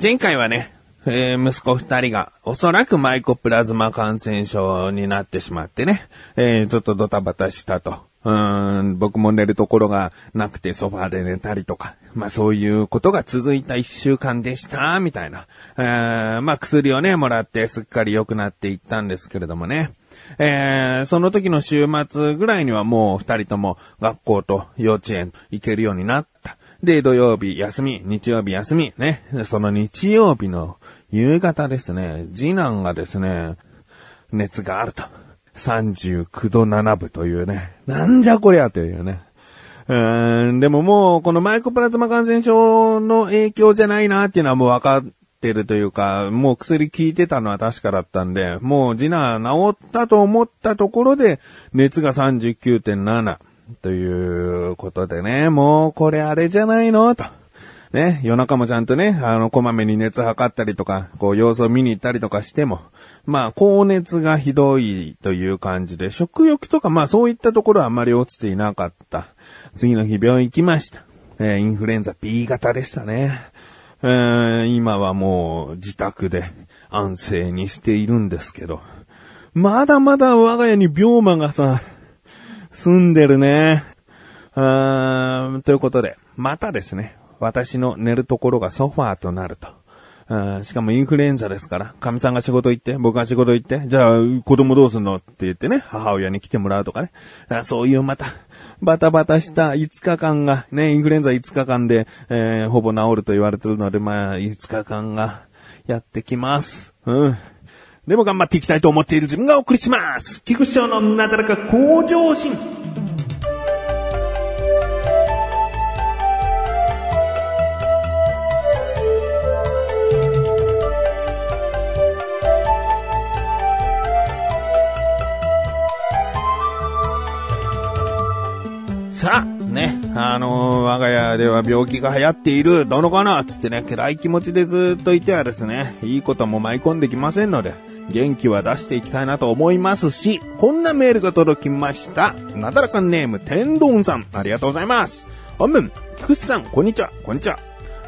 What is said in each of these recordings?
前回はね、えー息子二人がおそらくマイコプラズマ感染症になってしまってね、えーちょっとドタバタしたと。うん、僕も寝るところがなくてソファーで寝たりとか、まあそういうことが続いた一週間でした、みたいな。えーまあ薬をね、もらってすっかり良くなっていったんですけれどもね。えーその時の週末ぐらいにはもう二人とも学校と幼稚園行けるようになった。で、土曜日休み、日曜日休み、ね。その日曜日の夕方ですね、次男がですね、熱があると。39度7分というね。なんじゃこりゃというね。うーん、でももう、このマイコプラズマ感染症の影響じゃないなっていうのはもう分かってるというか、もう薬効いてたのは確かだったんで、もう次男治ったと思ったところで、熱が39.7ということでね、もうこれあれじゃないの？と。ね、夜中もちゃんとね、あの、こまめに熱測ったりとか、こう、様子を見に行ったりとかしても、まあ、高熱がひどいという感じで、食欲とか、まあ、そういったところはあまり落ちていなかった。次の日病院行きました。えーインフルエンザ B 型でしたね。えー今はもう自宅で安静にしているんですけど、まだまだ我が家に病魔がさ、住んでるね。あーんということで、またですね、私の寝るところがソファーとなると。あーしかもインフルエンザですから、神さんが仕事行って、僕が仕事行って、じゃあ子供どうすんのって言ってね、母親に来てもらうとかね。あそういうまた、バタバタした5日間が、ね、インフルエンザ5日間で、えーほぼ治ると言われてるので、まあ、5日間がやってきます。うん。でも頑張っていきたいと思っている自分がお送りします。菊師匠のなだらか向上心。さあ、ね、あのー我が家では病気が流行っている、どうのかなつってね、暗い気持ちでずっといてはですね、いいことも舞い込んできませんので、元気は出していきたいなと思いますし、こんなメールが届きました。なだらかネーム、天丼さん、ありがとうございます。本文、菊池さん、こんにちは、こんにちは。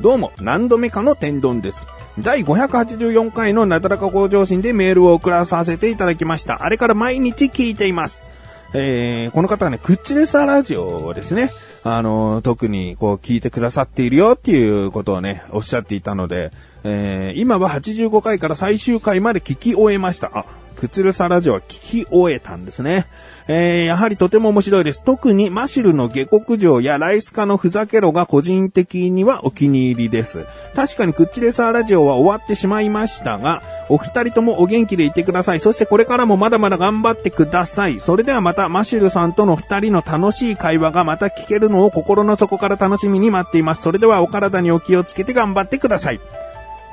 どうも、何度目かの天丼です。第584回のなだらか向上心でメールを送らさせていただきました。あれから毎日聞いています。えー、この方はね、クッチレサラジオですね、あの特にこう聞いてくださっているよっていうことをね、おっしゃっていたので、えー、今は85回から最終回まで聞き終えました。あ、クツルサラジオは聞き終えたんですね。えー、やはりとても面白いです。特にマシルの下克上やライスカのふざけろが個人的にはお気に入りです。確かにクッチレサーラジオは終わってしまいましたが、お二人ともお元気でいてください。そしてこれからもまだまだ頑張ってください。それではまたマシルさんとの二人の楽しい会話がまた聞けるのを心の底から楽しみに待っています。それではお体にお気をつけて頑張ってください。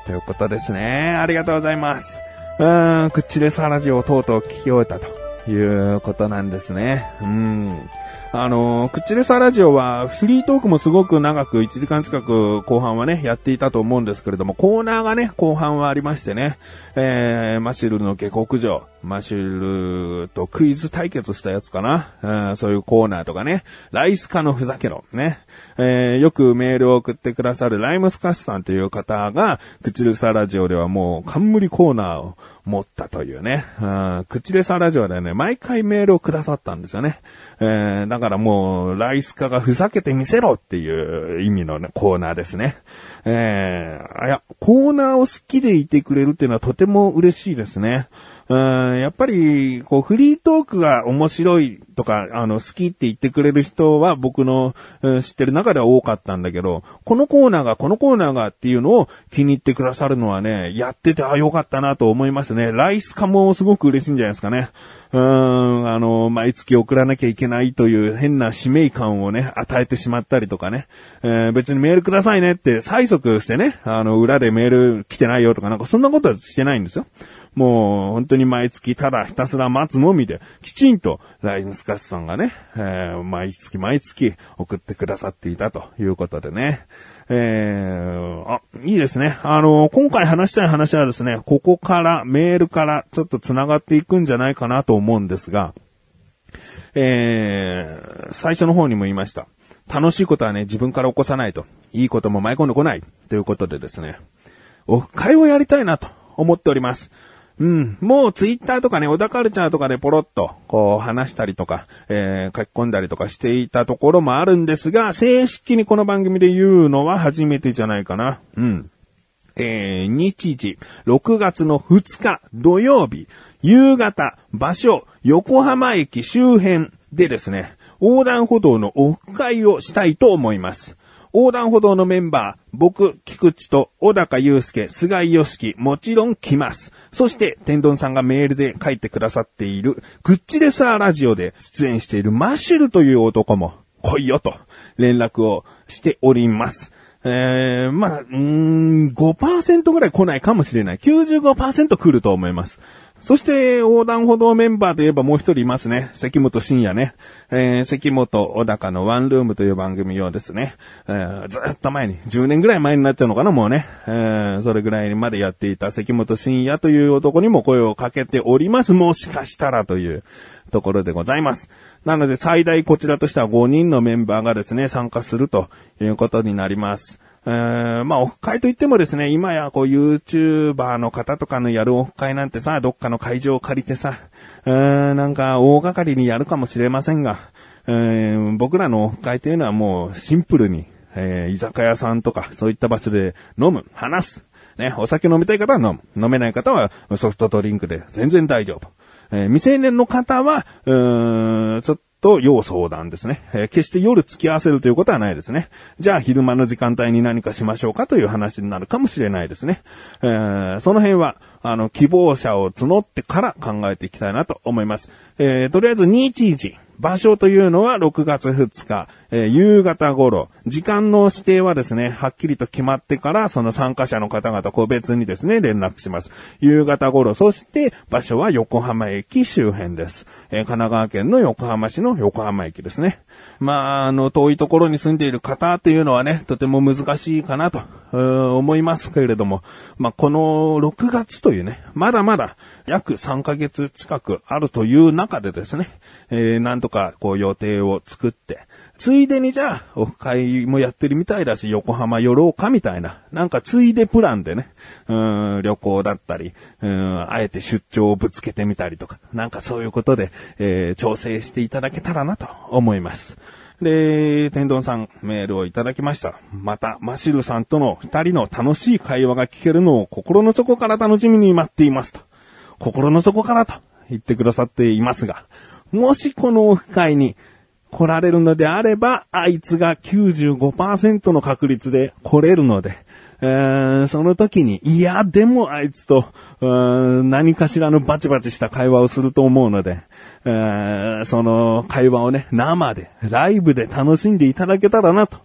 ということですね。ありがとうございます。うーん、クッチレサラジオをとうとう聞き終えたということなんですね。うん。あの、クッチレサラジオはフリートークもすごく長く1時間近く後半はね、やっていたと思うんですけれども、コーナーがね、後半はありましてね、えー、マシルの下克上、マシュルとクイズ対決したやつかな、うん、そういうコーナーとかね、ライスカのふざけろ、ね、えー、よくメールを送ってくださるライムスカッシュさんという方が、クチレサラジオではもう冠コーナーを持ったというね、うん、クチレサラジオでね、毎回メールをくださったんですよね。えー、だからもう、ライスカがふざけてみせろっていう意味の、ね、コーナーですね。えー、あや、コーナーを好きでいてくれるっていうのはとても嬉しいですね。うん、やっぱり、こう、フリートークが面白いとか、あの、好きって言ってくれる人は僕の、知ってる中では多かったんだけど、このコーナーが、このコーナーがっていうのを気に入ってくださるのはね、やってて、あ、よかったなと思いますね。ライス化もすごく嬉しいんじゃないですかね。うーん、あの、毎月送らなきゃいけないという変な使命感をね、与えてしまったりとかね。えー別にメールくださいねって催促してね、あの、裏でメール来てないよとかなんかそんなことはしてないんですよ。もう、本当に毎月ただひたすら待つのみで、きちんと、ライムスカスさんがね、えー毎月毎月送ってくださっていたということでね。えー、あ、いいですね。あの、今回話したい話はですね、ここから、メールからちょっと繋がっていくんじゃないかなと思うんですが、えー、最初の方にも言いました。楽しいことはね、自分から起こさないと。いいことも舞い込んでこない。ということでですね。オフ会をやりたいなと思っております。うん。もうツイッターとかね、小田カルチャーとかでポロッと、こう話したりとか、えー、書き込んだりとかしていたところもあるんですが、正式にこの番組で言うのは初めてじゃないかな。うん。えー、日時、6月の2日土曜日、夕方、場所、横浜駅周辺でですね、横断歩道のオフ会をしたいと思います。横断歩道のメンバー、僕、菊池と小高祐介、菅井良樹、もちろん来ます。そして、天丼さんがメールで書いてくださっている、グッチレサーラジオで出演しているマシュルという男も来いよと連絡をしております。えー、まあ、うーん、5%ぐらい来ないかもしれない。95%来ると思います。そして、横断歩道メンバーといえばもう一人いますね。関本深也ね。えー、関本小高のワンルームという番組用ですね。えー、ずっと前に、10年ぐらい前になっちゃうのかな、もうね。えー、それぐらいまでやっていた関本深也という男にも声をかけております。もしかしたらというところでございます。なので最大こちらとしては5人のメンバーがですね、参加するということになります。えー、まあ、オフ会といってもですね、今やこう YouTuber の方とかのやるオフ会なんてさ、どっかの会場を借りてさ、えー、なんか大掛かりにやるかもしれませんが、えー、僕らのオフ会というのはもうシンプルに、えー、居酒屋さんとかそういった場所で飲む、話す。ね、お酒飲みたい方は飲む。飲めない方はソフトドリンクで全然大丈夫。えー、未成年の方は、うーん、ちょっとと要相談ですね。えー、決して夜付き合わせるということはないですね。じゃあ昼間の時間帯に何かしましょうかという話になるかもしれないですね。えー、その辺は、あの、希望者を募ってから考えていきたいなと思います。えー、とりあえず211。場所というのは6月2日、えー、夕方頃、時間の指定はですね、はっきりと決まってから、その参加者の方々個別にですね、連絡します。夕方頃、そして場所は横浜駅周辺です。えー、神奈川県の横浜市の横浜駅ですね。まあ、あの、遠いところに住んでいる方っていうのはね、とても難しいかなと、思いますけれども、まあ、この6月というね、まだまだ約3ヶ月近くあるという中でですね、えー、なんとかこう予定を作って、ついでにじゃあ、オフ会もやってるみたいだし、横浜寄ろうかみたいな、なんかついでプランでね、うん、旅行だったり、うん、あえて出張をぶつけてみたりとか、なんかそういうことで、えー、調整していただけたらなと思います。で、天丼さんメールをいただきました。また、マシルさんとの二人の楽しい会話が聞けるのを心の底から楽しみに待っていますと。心の底からと言ってくださっていますが、もしこのオフ会に来られるのであれば、あいつが95%の確率で来れるので、えー、その時に、いや、でもあいつと、何かしらのバチバチした会話をすると思うので、えー、その会話をね、生で、ライブで楽しんでいただけたらなと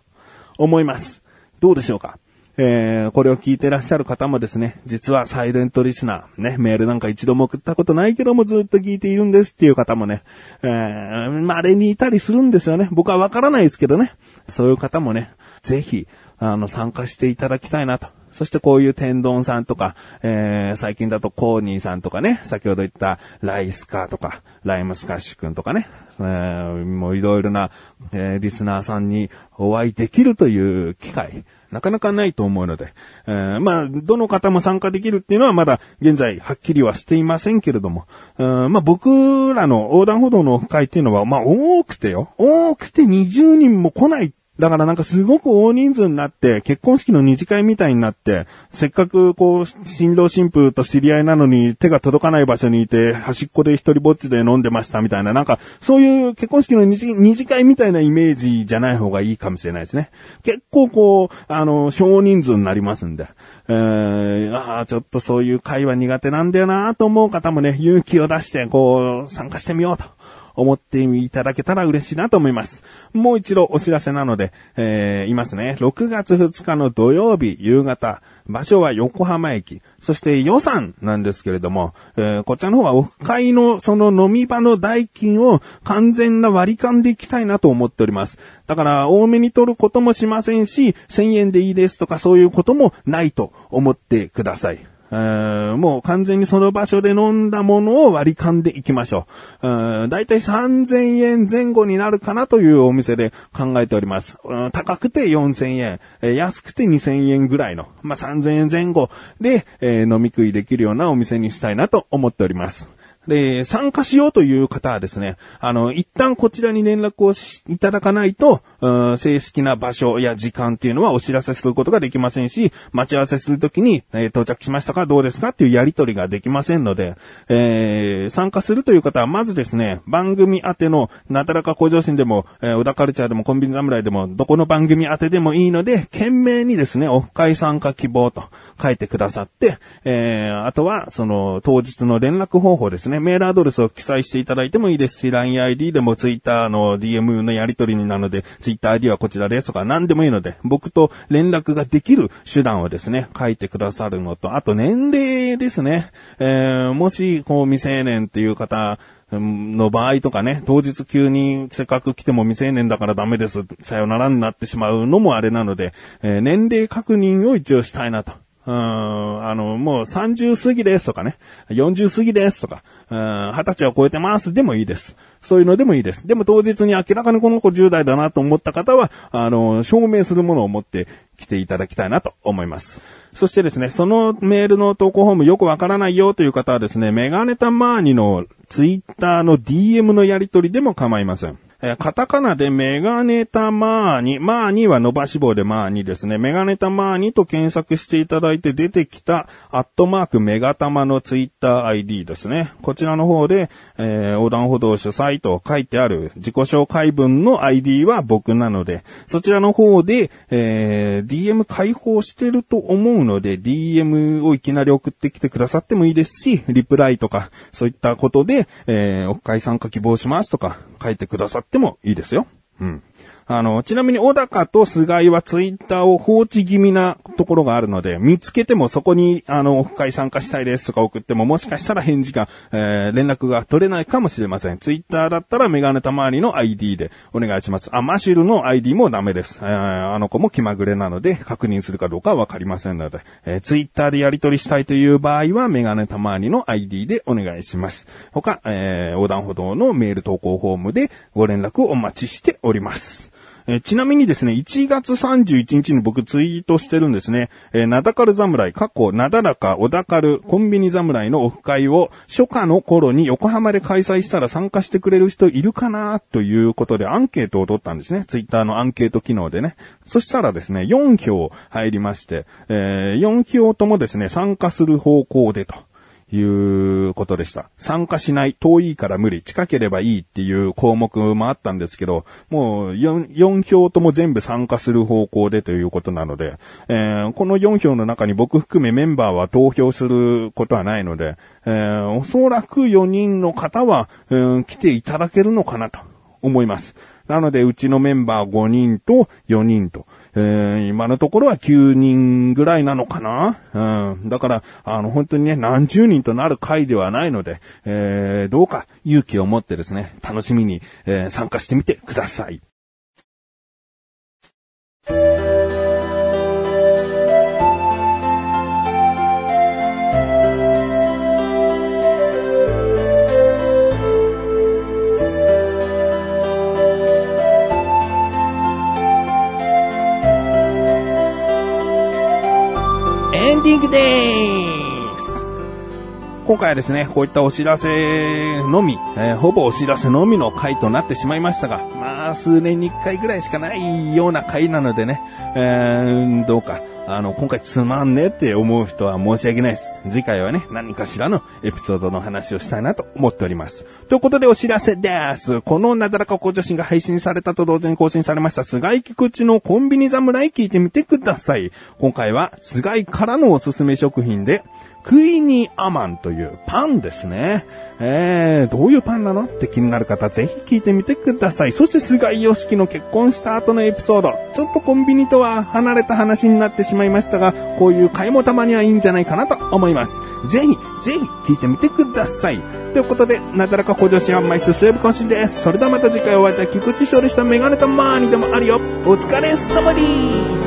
思います。どうでしょうか？えー、これを聞いてらっしゃる方もですね、実はサイレントリスナー、ね、メールなんか一度も送ったことないけどもずっと聞いているんですっていう方もね、えー、稀にいたりするんですよね。僕はわからないですけどね。そういう方もね、ぜひ、あの、参加していただきたいなと。そしてこういう天丼さんとか、えー、最近だとコーニーさんとかね、先ほど言ったライスカーとか、ライムスカッシュ君とかね、えー、もういろいろな、えー、リスナーさんにお会いできるという機会、なかなかないと思うので、えー、まあ、どの方も参加できるっていうのはまだ現在はっきりはしていませんけれども、まあ僕らの横断歩道の会っていうのは、まあ多くてよ、多くて20人も来ないだからなんかすごく大人数になって、結婚式の二次会みたいになって、せっかくこう、新郎新婦と知り合いなのに手が届かない場所にいて、端っこで一人ぼっちで飲んでましたみたいな、なんか、そういう結婚式の二次二次会みたいなイメージじゃない方がいいかもしれないですね。結構こう、あの、少人数になりますんで。えー、ああ、ちょっとそういう会話苦手なんだよなと思う方もね、勇気を出して、こう、参加してみようと。思っていただけたら嬉しいなと思います。もう一度お知らせなので、えー、いますね。6月2日の土曜日夕方、場所は横浜駅。そして予算なんですけれども、えー、こちらの方はオフ会のその飲み場の代金を完全な割り勘でいきたいなと思っております。だから多めに取ることもしませんし、1000円でいいですとかそういうこともないと思ってください。もう完全にその場所で飲んだものを割り勘でいきましょう。だいたい3000円前後になるかなというお店で考えております。高くて4000円、安くて2000円ぐらいの、まあ、3000円前後で、え、飲み食いできるようなお店にしたいなと思っております。で、参加しようという方はですね、あの、一旦こちらに連絡をいただかないと、正式な場所や時間っていうのはお知らせすることができませんし、待ち合わせするときに、えー、到着しましたかどうですかっていうやり取りができませんので、えー、参加するという方はまずですね、番組宛ての、なだらか向上心でも、えー、小田カルチャーでもコンビニ侍でも、どこの番組宛てでもいいので、懸命にですね、オフ会参加希望と書いてくださって、えー、あとは、その、当日の連絡方法ですね、メールアドレスを記載していただいてもいいですし、LINEID でも Twitter の DM のやり取りになるので、TwitterID はこちらですとか何でもいいので、僕と連絡ができる手段をですね、書いてくださるのと、あと年齢ですね。えー、もし、こう未成年っていう方、の場合とかね、当日急にせっかく来ても未成年だからダメです、さよならになってしまうのもあれなので、えー、年齢確認を一応したいなと。うん、あの、もう30過ぎですとかね、40過ぎですとか、うん、20歳を超えてますでもいいです。そういうのでもいいです。でも当日に明らかにこの子10代だなと思った方は、あの、証明するものを持って来ていただきたいなと思います。そしてですね、そのメールの投稿フォームよくわからないよという方はですね、メガネタマーニのツイッターの DM のやり取りでも構いません。えー、カタカナでメガネタマーニ、マーニは伸ばし棒でマーニですね。メガネタマーニと検索していただいて出てきた、アットマークメガタマのツイッター ID ですね。こちらの方で、えー、横断歩道主催と書いてある自己紹介文の ID は僕なので、そちらの方で、えー、DM 開放してると思うので、DM をいきなり送ってきてくださってもいいですし、リプライとか、そういったことで、えー、オフ会参加希望しますとか、書いてくださってもいいですよ。うん。あの、ちなみに小高と菅井はツイッターを放置気味なところがあるので、見つけてもそこに、あの、オフ会参加したいですとか送っても、もしかしたら返事が、えー、連絡が取れないかもしれません。ツイッターだったらメガネたまわりの ID でお願いします。あ、マシュルの ID もダメです。えー、あの子も気まぐれなので、確認するかどうかはわかりませんので、えー、ツイッターでやり取りしたいという場合は、メガネたまわりの ID でお願いします。他、えー、横断歩道のメール投稿フォームでご連絡をお待ちしております。えちなみにですね、1月31日に僕ツイートしてるんですね。えー、なだかる侍、過去、なだらか、小だかる、コンビニ侍のオフ会を初夏の頃に横浜で開催したら参加してくれる人いるかなということでアンケートを取ったんですね。ツイッターのアンケート機能でね。そしたらですね、4票入りまして、えー、4票ともですね、参加する方向でと。いうことでした。参加しない、遠いから無理、近ければいいっていう項目もあったんですけど、もう 4, 4票とも全部参加する方向でということなので、えー、この4票の中に僕含めメンバーは投票することはないので、えー、おそらく4人の方は、えー、来ていただけるのかなと思います。なので、うちのメンバー5人と4人と、えー、今のところは9人ぐらいなのかな？うん。だから、あの、本当にね、何十人となる回ではないので、えー、どうか勇気を持ってですね、楽しみに、えー、参加してみてください。ディングです。今回はですね、こういったお知らせのみ、えー、ほぼお知らせのみの回となってしまいましたが、まあ、数年に1回ぐらいしかないような回なのでね、えー、どうか、あの、今回つまんねって思う人は申し訳ないです。次回はね、何かしらのエピソードの話をしたいなと思っております。ということでお知らせです。このなだらか向上心が配信されたと同時に更新されました、菅井菊池のコンビニ侍聞いてみてください。今回は、菅井からのおすすめ食品で、クイニーアマンというパンですね。えー、どういうパンなのって気になる方、ぜひ聞いてみてください。そして、菅井良樹の結婚した後のエピソード。ちょっとコンビニとは離れた話になってしまいましたが、こういう会もたまにはいいんじゃないかなと思います。ぜひ、ぜひ聞いてみてください。ということで、なだらか向上心は枚数セーブ更新です。それではまた次回お会いいたい菊池勝利したメガネとマーニでもあるよ。お疲れ様です。